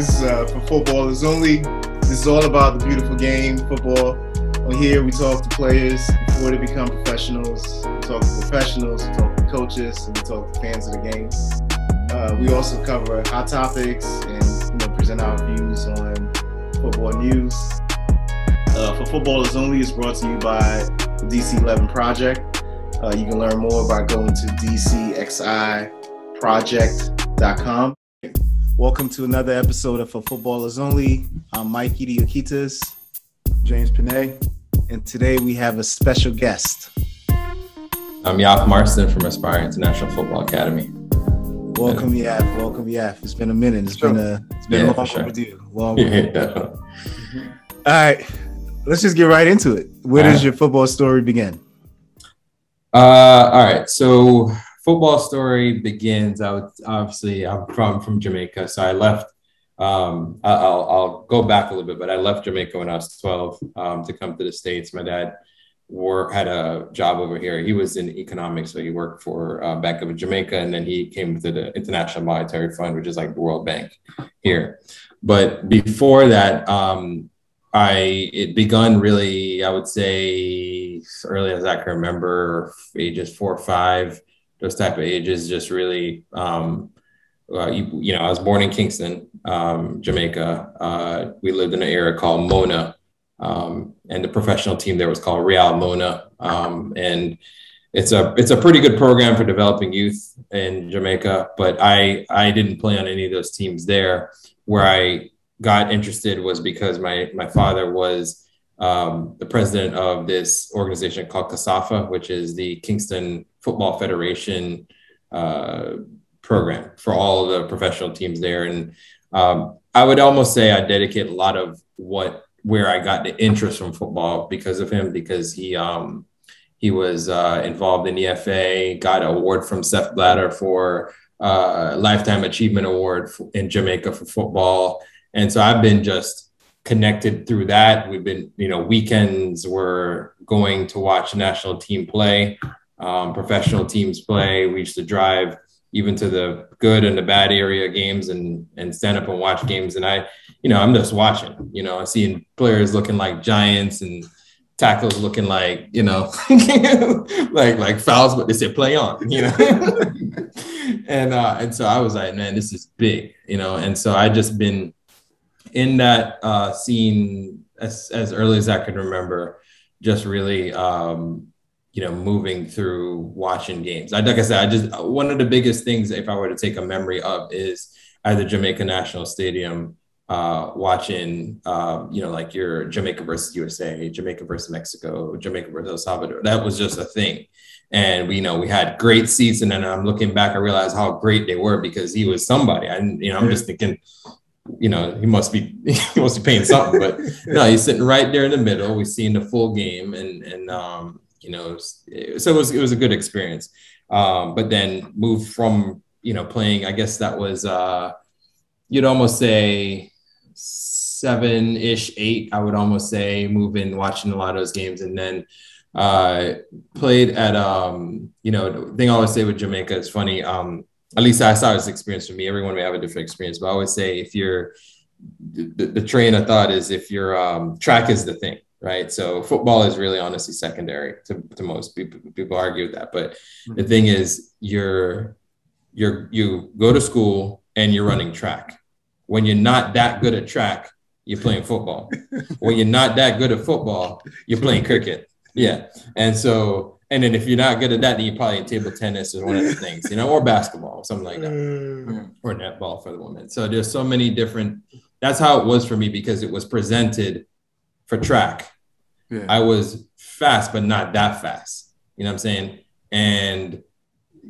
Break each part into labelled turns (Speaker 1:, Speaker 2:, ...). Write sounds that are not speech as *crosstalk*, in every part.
Speaker 1: uh, for footballers only. This is all about the beautiful game, football. On here, we talk to players before they become professionals. We talk to professionals, we talk to coaches, and we talk to fans of the game. Uh, we also cover hot topics and you know present our views on football news. Uh, for footballers only is brought to you by the DC11 Project. Uh, you can learn more by going to dcxiproject.com. Welcome to another episode of For Footballers Only. I'm Mike Idiokitas,
Speaker 2: James Panay,
Speaker 1: and today we have a special guest.
Speaker 3: I'm Yaf Marston from Aspire International Football Academy.
Speaker 1: Welcome, Yaf. Welcome, Yaf. It's been a minute. It's sure. been a it's been yeah, long sure. overdue. Long *laughs* overdue. Yeah. All right, let's just get right into it. Where all does right. your football story begin?
Speaker 3: Uh, all right. So football story begins. I would obviously I'm from from Jamaica, so I left. Um, I'll I'll go back a little bit, but I left Jamaica when I was 12 um, to come to the states. My dad work had a job over here. He was in economics, so he worked for uh, Bank of Jamaica, and then he came to the International Monetary Fund, which is like the World Bank here. But before that, um, I it begun really, I would say, early as I can remember, ages four or five those type of ages just really um, uh, you, you, know i was born in kingston um, jamaica. Uh, we lived in an area called mona um, and the professional team there was called real mona. Um, and it's a it's a pretty good program for developing youth in jamaica but i i didn't play on any of those teams there. Where i got interested was because my my father was um, the president of this organization called KSAFA, which is the Kingston Football Federation uh, program for all the professional teams there. And um, I would almost say I dedicate a lot of what where I got the interest from football because of him, because he um, he was uh, involved in the FA, got an award from Sepp Blatter for uh, Lifetime Achievement Award in Jamaica for football. And so I've been just connected through that. We've been, you know, weekends we're going to watch national team play, um, professional teams play. We used to drive even to the good and the bad area games and and stand up and watch games. And I, you know, I'm just watching. You know, seeing players looking like giants and tackles looking like you know *laughs* like like fouls but they say play on you know *laughs* and uh and so i was like man this is big you know and so i just been in that uh, scene as, as early as I can remember, just really, um, you know, moving through watching games. I, like I said, I just, one of the biggest things, if I were to take a memory of is at the Jamaica National Stadium, uh, watching, um, you know, like your Jamaica versus USA, Jamaica versus Mexico, Jamaica versus El Salvador. That was just a thing. And we you know we had great seats, and then I'm looking back, I realized how great they were because he was somebody. And you know, I'm just thinking, you know, he must be *laughs* he must be paying something, but no, he's sitting right there in the middle. We've seen the full game, and and um, you know, so it was it was a good experience. Um, but then moved from you know playing, I guess that was uh, you'd almost say seven ish, eight. I would almost say moving, watching a lot of those games, and then uh, played at um, you know, thing I always say with Jamaica is funny. Um, at least I saw this experience for me. Everyone may have a different experience, but I always say if you're the, the train of thought is if your um, track is the thing, right? So football is really honestly secondary to, to most people. People argue with that, but mm-hmm. the thing is, you're you're you go to school and you're running track. When you're not that good at track, you're playing football. *laughs* when you're not that good at football, you're playing cricket. Yeah, and so and then if you're not good at that, then you're probably in table tennis or one of the things, you know, or basketball, or something like that, mm. or netball for the women. So there's so many different. That's how it was for me because it was presented for track. Yeah. I was fast, but not that fast. You know what I'm saying? And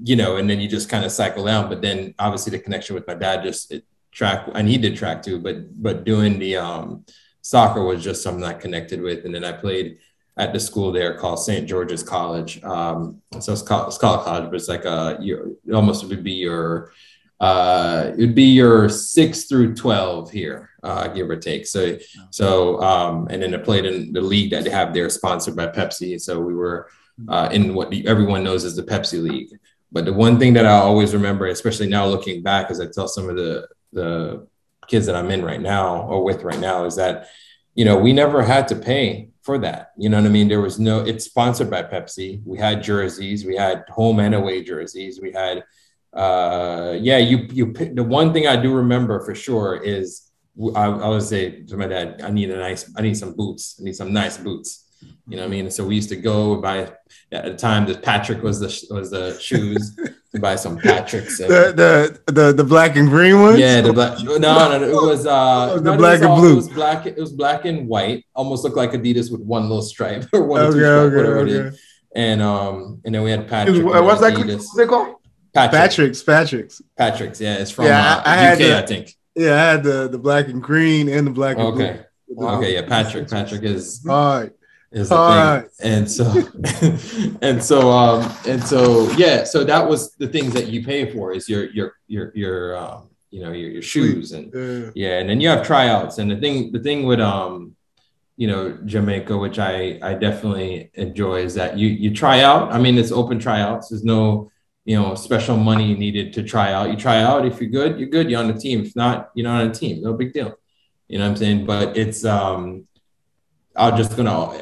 Speaker 3: you know, and then you just kind of cycle down. But then obviously the connection with my dad just it, track, and he did track too. But but doing the um, soccer was just something I connected with, and then I played at the school there called St. George's College. Um, so it's called, it's called college, but it's like a you almost would be your uh, it would be your six through twelve here, uh, give or take. So so um, and then I played in the league that they have there, sponsored by Pepsi. So we were uh, in what everyone knows as the Pepsi League. But the one thing that I always remember, especially now looking back, as I tell some of the the kids that I'm in right now or with right now is that, you know, we never had to pay for that. You know what I mean? There was no, it's sponsored by Pepsi. We had jerseys, we had home and away jerseys. We had, uh, yeah, you, you, the one thing I do remember for sure is I, I would say to my dad, I need a nice, I need some boots. I need some nice boots. You know what I mean? So we used to go buy at the time that Patrick was the was the shoes to buy some Patricks.
Speaker 2: And, the, the the the black and green ones.
Speaker 3: Yeah, the black. No, no, no it *laughs* was uh
Speaker 2: the black and
Speaker 3: all,
Speaker 2: blue.
Speaker 3: It was black. It was black and white. Almost looked like Adidas with one little stripe *laughs* or one
Speaker 2: okay,
Speaker 3: or two stripe,
Speaker 2: okay,
Speaker 3: whatever
Speaker 2: okay.
Speaker 3: it is. And um and then we had Patrick.
Speaker 2: What's that? What's called?
Speaker 3: Patrick.
Speaker 2: Patrick's. Patrick's.
Speaker 3: Patrick's. Yeah, it's from
Speaker 2: Yeah,
Speaker 3: uh,
Speaker 2: I- I had
Speaker 3: UK,
Speaker 2: the-
Speaker 3: I think.
Speaker 2: Yeah, I had the the black and green and the black and
Speaker 3: Okay.
Speaker 2: blue.
Speaker 3: Okay. Yeah, Patrick. Patrick is
Speaker 2: All right.
Speaker 3: is
Speaker 2: All
Speaker 3: thing.
Speaker 2: right.
Speaker 3: And so *laughs* and so um and so yeah, so that was the things that you pay for is your your your your um you know your your shoes and
Speaker 2: Yeah.
Speaker 3: yeah, and then you have tryouts. And the thing the thing with um you know Jamaica, which I I definitely enjoy, is that you you try out. I mean, it's open tryouts. There's no you know special money needed to try out. You try out. If you're good, you're good. You're on the team. If not, you're not on a team. No big deal. You know what I'm saying? But it's um I'm just gonna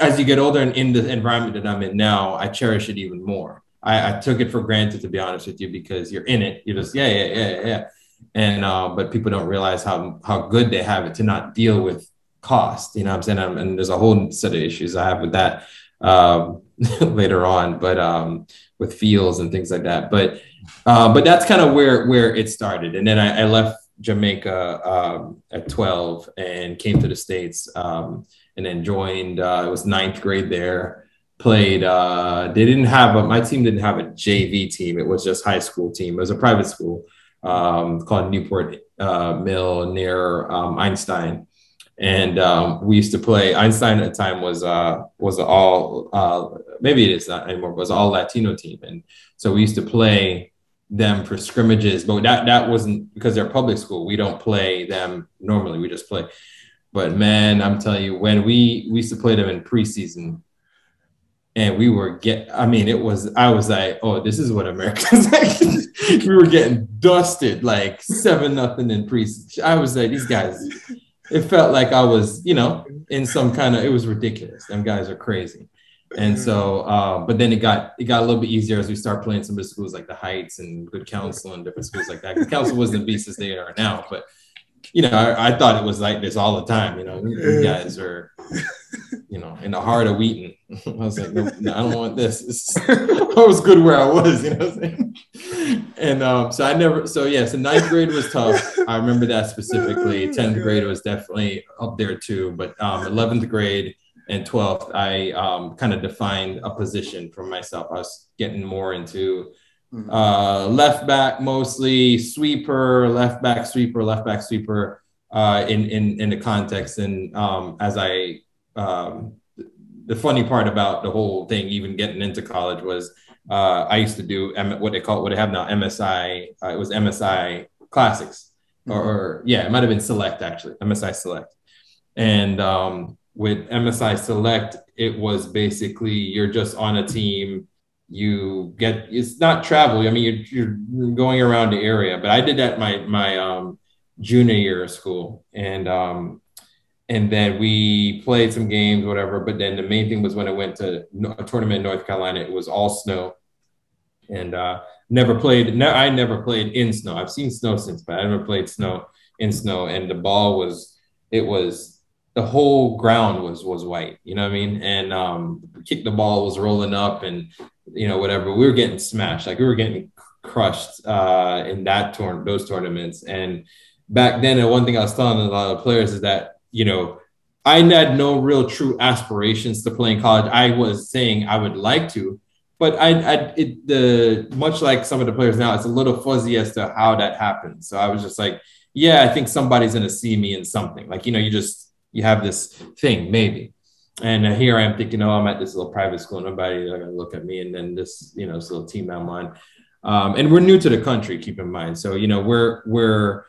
Speaker 3: as you get older and in the environment that I'm in now, I cherish it even more. I, I took it for granted to be honest with you because you're in it. You're just yeah, yeah, yeah, yeah. And uh, but people don't realize how how good they have it to not deal with cost. You know what I'm saying? And there's a whole set of issues I have with that um, *laughs* later on, but um, with feels and things like that. But uh, but that's kind of where where it started. And then I, I left Jamaica um, at 12 and came to the States um, and then joined, uh, it was ninth grade there. Played, uh, they didn't have a, my team didn't have a JV team. It was just high school team. It was a private school um, called Newport uh, Mill near um, Einstein. And um, we used to play. Einstein at the time was uh, was all uh, maybe it is not anymore. Was all Latino team, and so we used to play them for scrimmages, but that that wasn't because they're public school. We don't play them normally. We just play. But man, I'm telling you, when we we used to play them in preseason, and we were get. I mean, it was. I was like, oh, this is what America's *laughs* like. we were getting dusted like seven nothing in preseason. I was like, these guys. It felt like I was, you know, in some kind of. It was ridiculous. Them guys are crazy. And so, uh, but then it got it got a little bit easier as we start playing some of the schools like the Heights and Good Counsel and different schools like that. Good Counsel wasn't the beast as they are now, but you know, I, I thought it was like this all the time. You know, you guys are, you know, in the heart of Wheaton. *laughs* I was like, no, no, I don't want this. It's- *laughs* I was good where I was, you know. What I'm saying? And um, so I never. So yeah, so ninth grade was tough. I remember that specifically. *laughs* Tenth grade was definitely up there too, but um, eleventh grade and 12th, I um, kind of defined a position for myself. I was getting more into uh, left back, mostly sweeper, left back, sweeper, left back, sweeper uh, in, in, in the context. And um, as I, um, the funny part about the whole thing, even getting into college, was uh, I used to do what they call, what they have now, MSI. Uh, it was MSI Classics, or, or yeah, it might have been Select actually, MSI Select. And um, with MSI Select, it was basically you're just on a team. You get it's not travel. I mean, you're, you're going around the area. But I did that my my um, junior year of school, and um, and then we played some games, whatever. But then the main thing was when I went to a tournament in North Carolina, it was all snow, and uh, never played. No, I never played in snow. I've seen snow since, but I never played snow in snow. And the ball was it was the whole ground was was white. You know what I mean? And um, kick the ball was rolling up, and you know whatever. We were getting smashed. Like we were getting crushed uh, in that tour those tournaments. And back then, and one thing I was telling a lot of players is that you know. I had no real true aspirations to play in college. I was saying I would like to, but I, I it, the much like some of the players now, it's a little fuzzy as to how that happened. So I was just like, yeah, I think somebody's gonna see me in something. Like you know, you just you have this thing maybe, and here I am thinking, oh, I'm at this little private school, nobody's gonna look at me, and then this you know this little team I'm on, um, and we're new to the country. Keep in mind, so you know we're we're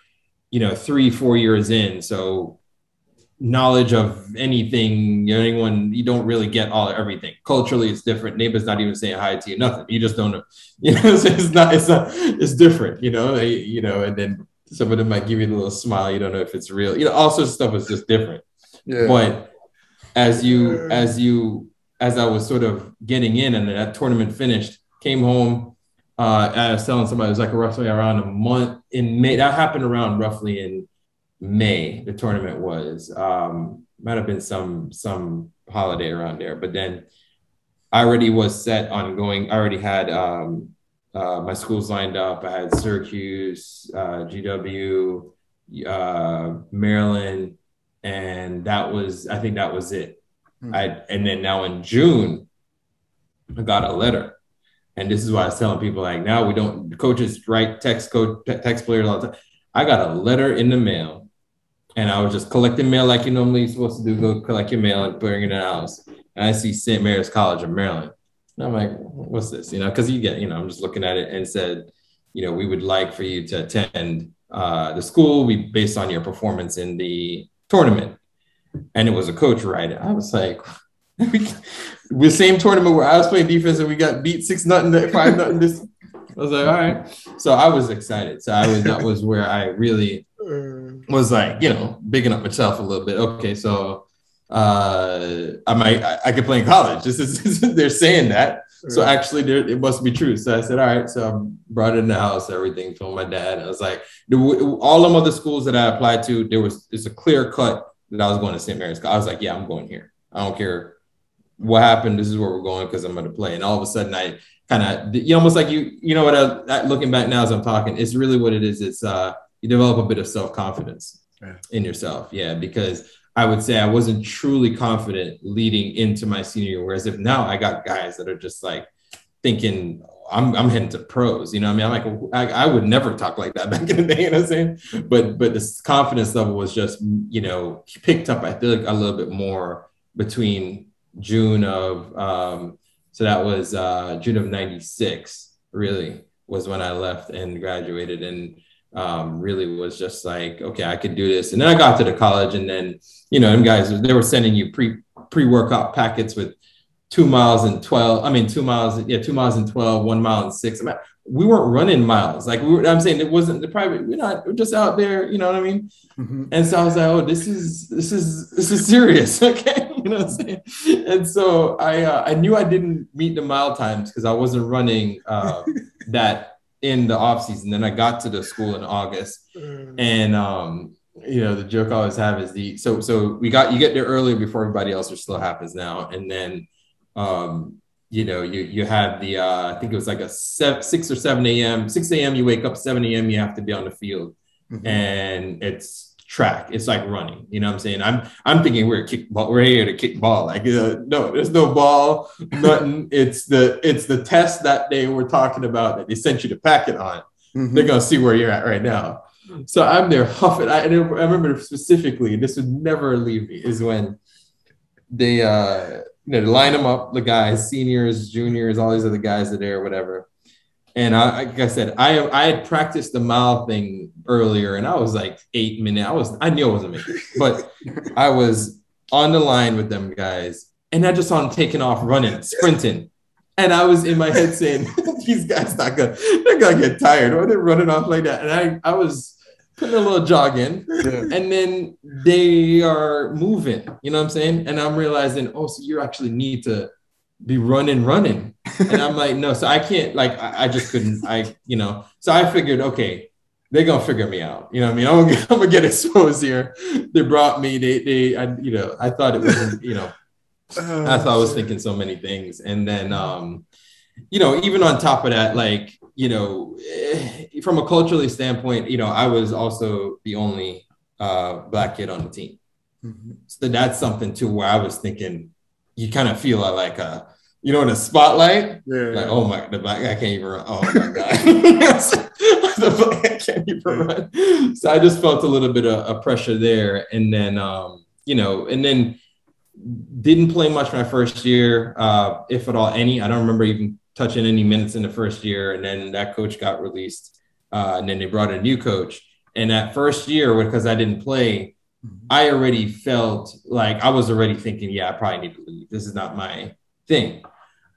Speaker 3: you know three four years in, so knowledge of anything, you know, anyone, you don't really get all everything. Culturally, it's different. Neighbor's not even saying hi to you, nothing. You just don't know. *laughs* You know, so it's not, it's not, it's different, you know, you know, and then some of them might give you a little smile. You don't know if it's real. You know, all sorts of stuff is just different. Yeah. But as you as you as I was sort of getting in and that tournament finished, came home. Uh, I was telling somebody it was like roughly around a month in May. That happened around roughly in May. The tournament was um, might have been some some holiday around there, but then I already was set on going. I already had um, uh, my schools lined up. I had Syracuse, uh, GW, uh, Maryland, and that was I think that was it. Hmm. I and then now in June, I got a letter, and this is why I was telling people like now we don't coaches write text code text players all the time. I got a letter in the mail, and I was just collecting mail like you normally supposed to do. Go collect your mail and bring it in the house. And I see St. Mary's College of Maryland. And I'm like, what's this? You know, because you get, you know, I'm just looking at it and said, you know, we would like for you to attend uh, the school we based on your performance in the tournament. And it was a coach right? I was like, *laughs* the same tournament where I was playing defense and we got beat six nothing, five nothing. This I was like, all right. So I was excited. So I was that was where I really was like, you know, bigging up myself a little bit. Okay, so uh, I might I, I could play in college. *laughs* This is *laughs* they're saying that. So actually, there, it must be true. So I said, all right. So I brought it in the house, everything. Told my dad. I was like, all them other schools that I applied to, there was it's a clear cut that I was going to St. Mary's. I was like, yeah, I'm going here. I don't care what happened. This is where we're going because I'm going to play. And all of a sudden, I kind of you almost like you you know what I, looking back now as I'm talking, it's really what it is. It's uh you develop a bit of self confidence yeah. in yourself. Yeah, because I would say I wasn't truly confident leading into my senior year. Whereas if now I got guys that are just like thinking I'm, I'm heading to pros, you know I mean? I'm like, I, I, would never talk like that *laughs* back in the day, you know what I'm saying? But, but this confidence level was just, you know, picked up, I feel like a little bit more between June of, um, so that was uh, June of 96 really was when I left and graduated. And um, really was just like, okay, I could do this. And then I got to the college, and then you know, them guys they were sending you pre pre workout packets with two miles and twelve. I mean, two miles, yeah, two miles and twelve, one mile and six. I mean, we weren't running miles. Like we were, I'm saying, it wasn't the private. We're not. We're just out there. You know what I mean? Mm-hmm. And so I was like, oh, this is this is this is serious. *laughs* Okay, you know what I'm saying? And so I uh, I knew I didn't meet the mile times because I wasn't running uh, *laughs* that in the off season. Then I got to the school in August, mm. and um, you know the joke I always have is the so so we got you get there earlier before everybody else, which still happens now, and then um, you know you you have the uh, I think it was like a seven, six or seven a.m. six a.m. You wake up seven a.m. You have to be on the field, mm-hmm. and it's track. It's like running. You know what I'm saying? I'm I'm thinking we're kick ball. We're here to kick ball. Like uh, no, there's no ball, *laughs* nothing. it's the it's the test that they were talking about that they sent you the packet on. Mm-hmm. They're gonna see where you're at right now. So I'm there huffing. I, I remember specifically. This would never leave me. Is when they uh you know line them up the guys, seniors, juniors, all these other guys that are there, whatever and I, like I said, I I had practiced the mile thing earlier, and I was like eight minutes. I was I knew I wasn't making, but *laughs* I was on the line with them guys, and I just saw them taking off, running, sprinting, and I was in my head saying, *laughs* "These guys not gonna they're gonna get tired, or they're running off like that." And I I was putting a little jog in, yeah. and then they are moving. You know what I'm saying? And I'm realizing, oh, so you actually need to be running, running. And I'm like, no, so I can't, like, I, I, just couldn't, I, you know, so I figured, okay, they're gonna figure me out. You know what I mean? I'm gonna, *laughs* I'm gonna get exposed here. They brought me, they, they, I, you know, I thought it was, you know, oh, I thought I was thinking so many things. And then, um, you know, even on top of that, like, you know, eh, from a culturally standpoint, you know, I was also the only uh, black kid on the team. Mm-hmm. So that's something too where I was thinking, you kind of feel like a you know in a spotlight. Yeah. Like oh my, the black guy can't even run. Oh my god, *laughs* the black guy can't even run. So I just felt a little bit of, of pressure there, and then um, you know, and then didn't play much my first year, uh, if at all any. I don't remember even touching any minutes in the first year, and then that coach got released, uh, and then they brought a new coach. And that first year, because I didn't play, I already felt like I was already thinking, yeah, I probably need to leave. This is not my thing.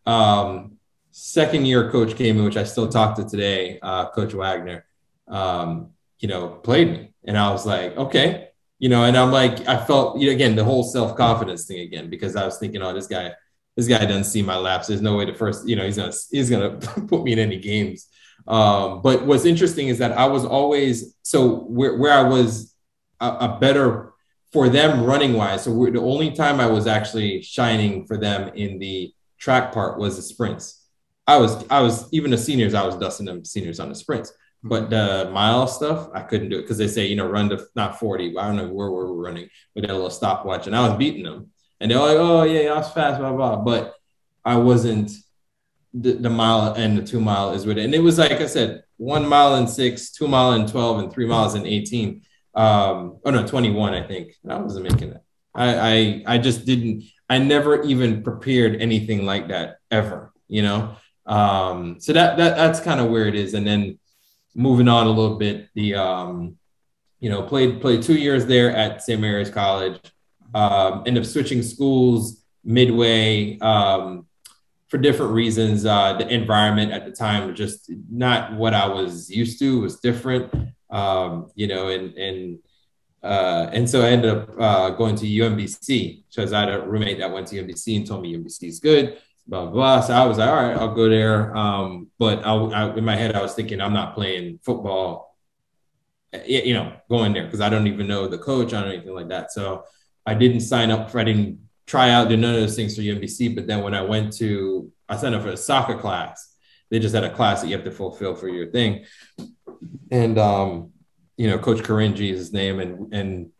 Speaker 3: Um, second year coach came in, which I still talk to today, uh, Coach Wagner. Um, you know, played me. And I was like, okay, you know, and I'm like, I felt, you know, again, the whole self confidence thing again, because I was thinking, oh, this guy, this guy doesn't see my laps. There's no way to first, you know, he's gonna, he's gonna *laughs* put me in any games. Um, but what's interesting is that I was always, so where, where I was a, a better for them running wise. So the only time I was actually shining for them in the track part was the sprints. I was, I was, even the seniors, I was dusting them seniors on the sprints. But the mile stuff, I couldn't do it because they say, you know, run to not 40. I don't know where we were running with that little stopwatch. And I was beating them. And they're like, oh, yeah, I was fast, blah, blah. But I wasn't the, the mile and the two mile is with it. And it was like I said, one mile and six, two mile and 12, and three miles and 18. Um, oh, no, 21, I think. I wasn't making it. I, I, I just didn't, I never even prepared anything like that ever, you know? Um, so that, that that's kind of where it is. And then moving on a little bit, the um, you know played played two years there at St. Mary's College. Um, end up switching schools midway um, for different reasons. Uh, the environment at the time was just not what I was used to. It was different, um, you know, and and uh, and so I ended up uh, going to UMBC because I had a roommate that went to UMBC and told me UMBC is good blah, blah, blah. So I was like, all right, I'll go there. Um, but I, I, in my head, I was thinking, I'm not playing football, you know, going there because I don't even know the coach or anything like that. So I didn't sign up for, I didn't try out, did none of those things for UMBC. But then when I went to, I signed up for a soccer class. They just had a class that you have to fulfill for your thing. And, um, you know, Coach Karinji is his name. And, and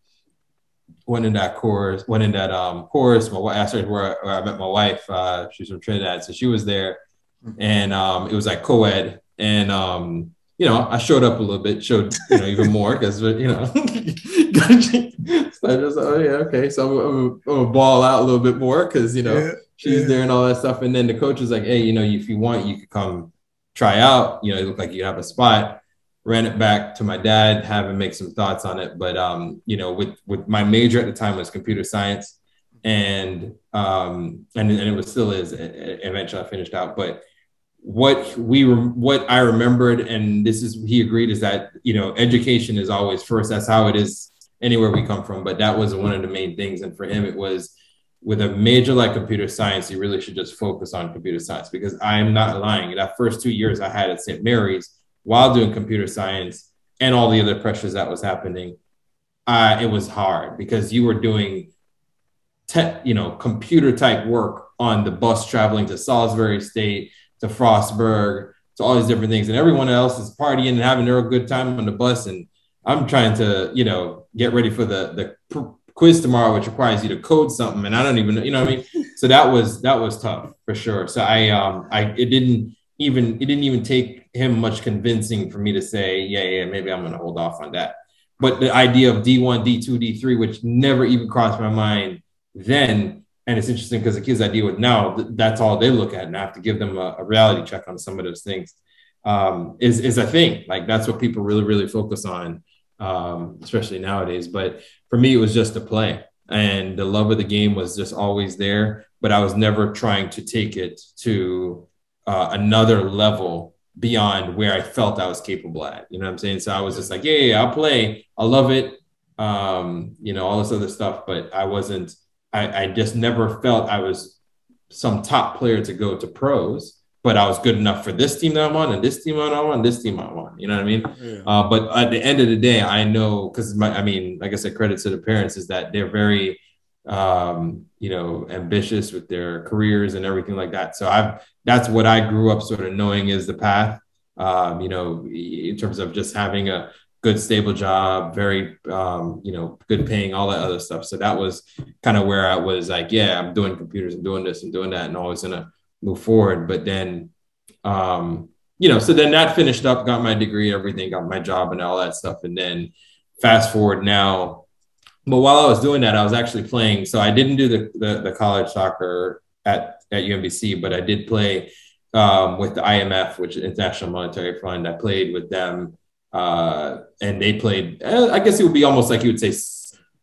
Speaker 3: went in that course, went in that um, course. My wife, I started where, where I met my wife. Uh, she's from Trinidad, so she was there, mm-hmm. and um, it was like co-ed. And um, you know, I showed up a little bit, showed you know even more because *laughs* you know, so *laughs* I just oh yeah okay, so I'm, I'm, I'm gonna ball out a little bit more because you know yeah, she's yeah. there and all that stuff. And then the coach was like, hey, you know, if you want, you could come try out. You know, it looked like you have a spot ran it back to my dad, have him make some thoughts on it. But um, you know, with with my major at the time was computer science, and um, and, and it was still is. Eventually, I finished out, but what we were what I remembered, and this is he agreed, is that you know education is always first. That's how it is anywhere we come from. But that was one of the main things, and for him, it was with a major like computer science, you really should just focus on computer science because I'm not lying. That first two years I had at St. Mary's, while doing computer science and all the other pressures that was happening, uh, it was hard because you were doing, te- you know, computer type work on the bus traveling to Salisbury State, to Frostburg, to all these different things, and everyone else is partying and having their good time on the bus, and I'm trying to, you know, get ready for the the pr- quiz tomorrow, which requires you to code something, and I don't even know, you know what I mean. So that was that was tough for sure. So I um I it didn't even it didn't even take him much convincing for me to say, yeah, yeah, maybe I'm going to hold off on that. But the idea of D1, D2, D3, which never even crossed my mind then, and it's interesting because the kids I deal with now, that's all they look at, and I have to give them a, a reality check on some of those things. Um, is is a thing. Like that's what people really, really focus on, um, especially nowadays. But for me, it was just a play, and the love of the game was just always there. But I was never trying to take it to uh, another level beyond where I felt I was capable at. You know what I'm saying? So I was just like, yeah, yeah, I'll play. I love it. Um, you know, all this other stuff, but I wasn't, I, I just never felt I was some top player to go to pros, but I was good enough for this team that I'm on and this team I'm on, this team I'm on. You know what I mean? Yeah. Uh, but at the end of the day, I know because my, I mean, like I said, credit to the parents is that they're very, um, you know, ambitious with their careers and everything like that. So I've that's what I grew up sort of knowing is the path. Um, you know, in terms of just having a good stable job, very um, you know, good paying, all that other stuff. So that was kind of where I was like, yeah, I'm doing computers, I'm doing this, and doing that, and always gonna move forward. But then um, you know, so then that finished up, got my degree, everything, got my job and all that stuff. And then fast forward now, but while I was doing that, I was actually playing. So I didn't do the, the, the college soccer at, at UMBC, but I did play um, with the IMF, which is International Monetary Fund. I played with them, uh, and they played. Uh, I guess it would be almost like you would say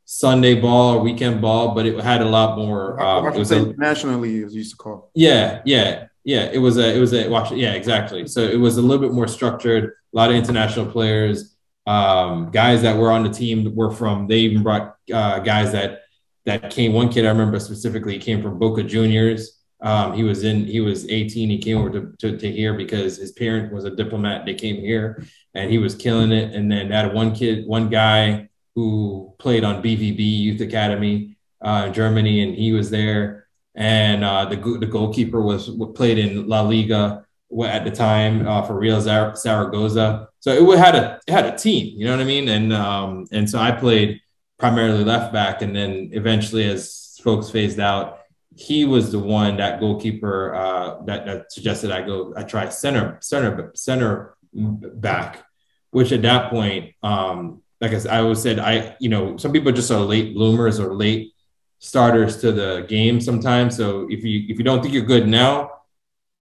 Speaker 3: Sunday ball or weekend ball, but it had a lot more. Um, it was
Speaker 2: a, nationally, as you used to call.
Speaker 3: Yeah, yeah, yeah. It was a, it was a watch. Yeah, exactly. So it was a little bit more structured. A lot of international players Um, guys that were on the team were from. They even brought uh, guys that that came. One kid I remember specifically came from Boca Juniors. Um, he was in. He was 18. He came over to, to, to here because his parent was a diplomat. They came here, and he was killing it. And then that one kid, one guy who played on BVB Youth Academy uh, in Germany, and he was there. And uh, the the goalkeeper was played in La Liga at the time uh, for Real Zaragoza. So it had a it had a team, you know what I mean? And um, and so I played primarily left back, and then eventually, as folks phased out, he was the one that goalkeeper uh, that that suggested I go I try center center center back, which at that point, um, like I, said, I always said, I you know some people just are late bloomers or late starters to the game sometimes. So if you if you don't think you're good now,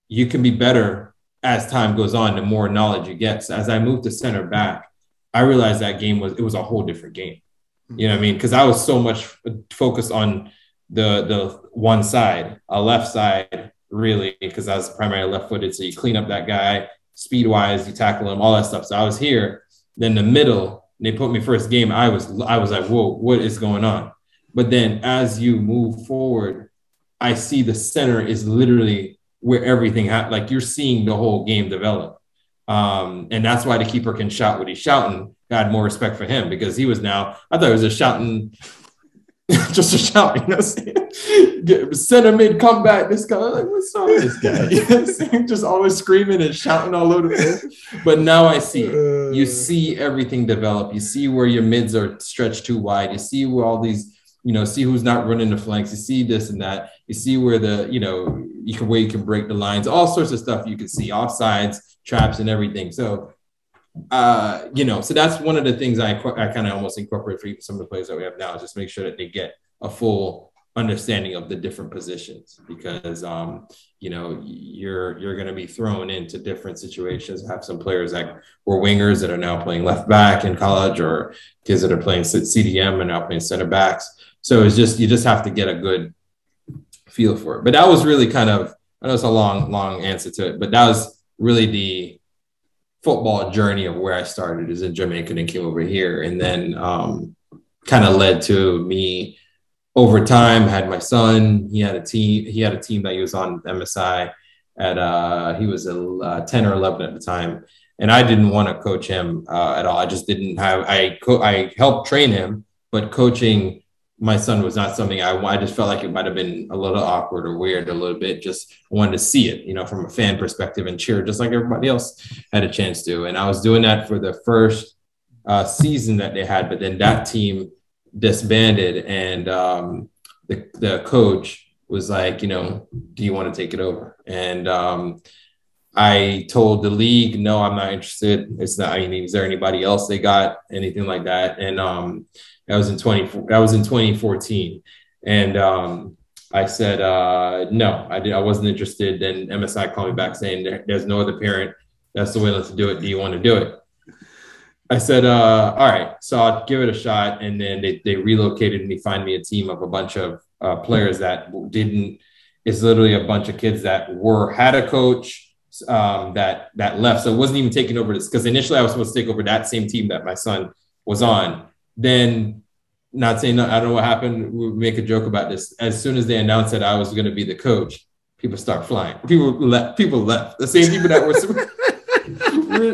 Speaker 3: you can be better as time goes on. The more knowledge you get. So as I moved to center back, I realized that game was it was a whole different game. You know what I mean? Because I was so much focused on the the one side, a left side, really, because I was primarily left footed. So you clean up that guy speed wise, you tackle him, all that stuff. So I was here. Then the middle, they put me first game. I was I was like, whoa, what is going on? But then as you move forward, I see the center is literally where everything ha- like you're seeing the whole game develop. Um, and that's why the keeper can shout what he's shouting. I had more respect for him because he was now, I thought it was just shouting, *laughs* just a shout, you know, center mid comeback. This guy, like, what's up with this guy? *laughs* You just always screaming and shouting all over the place. But now I see, you uh. see everything develop. You see where your mids are stretched too wide. You see where all these you know, see who's not running the flanks. You see this and that. You see where the, you know, you can where you can break the lines, all sorts of stuff you can see, offsides, traps, and everything. So, uh, you know, so that's one of the things I I kind of almost incorporate for some of the players that we have now, just make sure that they get a full understanding of the different positions because um, you know you're you're going to be thrown into different situations. I have some players that were wingers that are now playing left back in college, or kids that are playing CDM and now playing center backs. So it's just you just have to get a good feel for it. But that was really kind of I know it's a long, long answer to it, but that was really the football journey of where I started is in Jamaica and came over here. And then um, kind of led to me over time, had my son, he had a team, he had a team that he was on MSI at, uh, he was a uh, 10 or 11 at the time. And I didn't want to coach him uh, at all. I just didn't have, I, co- I helped train him, but coaching my son was not something I, I just felt like it might have been a little awkward or weird a little bit. Just wanted to see it, you know, from a fan perspective and cheer just like everybody else had a chance to. And I was doing that for the first uh, season that they had, but then that team disbanded and um, the, the coach was like, you know, do you want to take it over? And um, I told the league, no, I'm not interested. It's not, I mean, is there anybody else they got, anything like that? And um, that was in 20, that was in 2014. And um, I said, uh, no, I, did, I wasn't interested. Then MSI called me back saying, there, there's no other parent that's the way to do it. Do you want to do it? I said, uh, all right, so I'll give it a shot. And then they, they relocated me, find me a team of a bunch of uh, players that didn't, it's literally a bunch of kids that were, had a coach um, that, that left. So it wasn't even taking over this because initially I was supposed to take over that same team that my son was on. Then, not saying I don't know what happened. We make a joke about this. As soon as they announced that I was going to be the coach, people start flying. People left. People left. The same people that *laughs* were.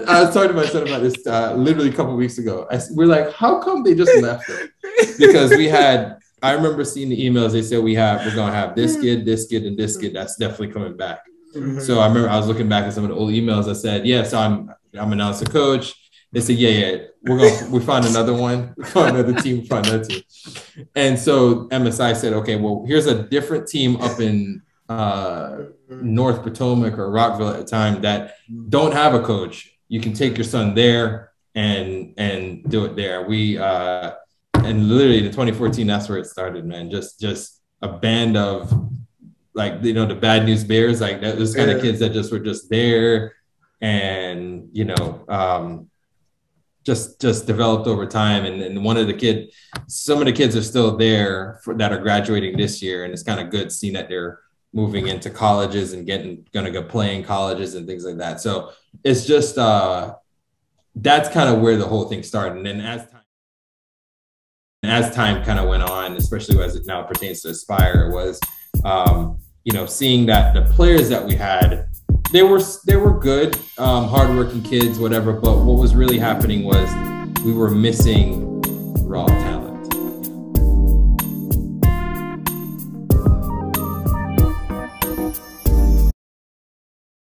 Speaker 3: I was talking to my son about this uh, literally a couple weeks ago. I, we're like, how come they just left it? Because we had. I remember seeing the emails. They said we have. We're gonna have this kid, this kid, and this kid. That's definitely coming back. Mm-hmm. So I remember I was looking back at some of the old emails. I said, yes, yeah, so I'm. I'm announced a coach they said, yeah, yeah, we're going we find another one, *laughs* we found another team, we found another team. And so MSI said, okay, well, here's a different team up in uh, North Potomac or Rockville at the time that don't have a coach. You can take your son there and and do it there. We uh and literally in 2014, that's where it started, man. Just just a band of like you know the bad news bears, like that, those kind of kids that just were just there and you know um just just developed over time. And, and one of the kid some of the kids are still there for, that are graduating this year. And it's kind of good seeing that they're moving into colleges and getting gonna go play in colleges and things like that. So it's just uh that's kind of where the whole thing started. And then as time as time kind of went on, especially as it now pertains to Aspire, was um, you know seeing that the players that we had they were they were good, um, hardworking kids, whatever. But what was really happening was we were missing raw talent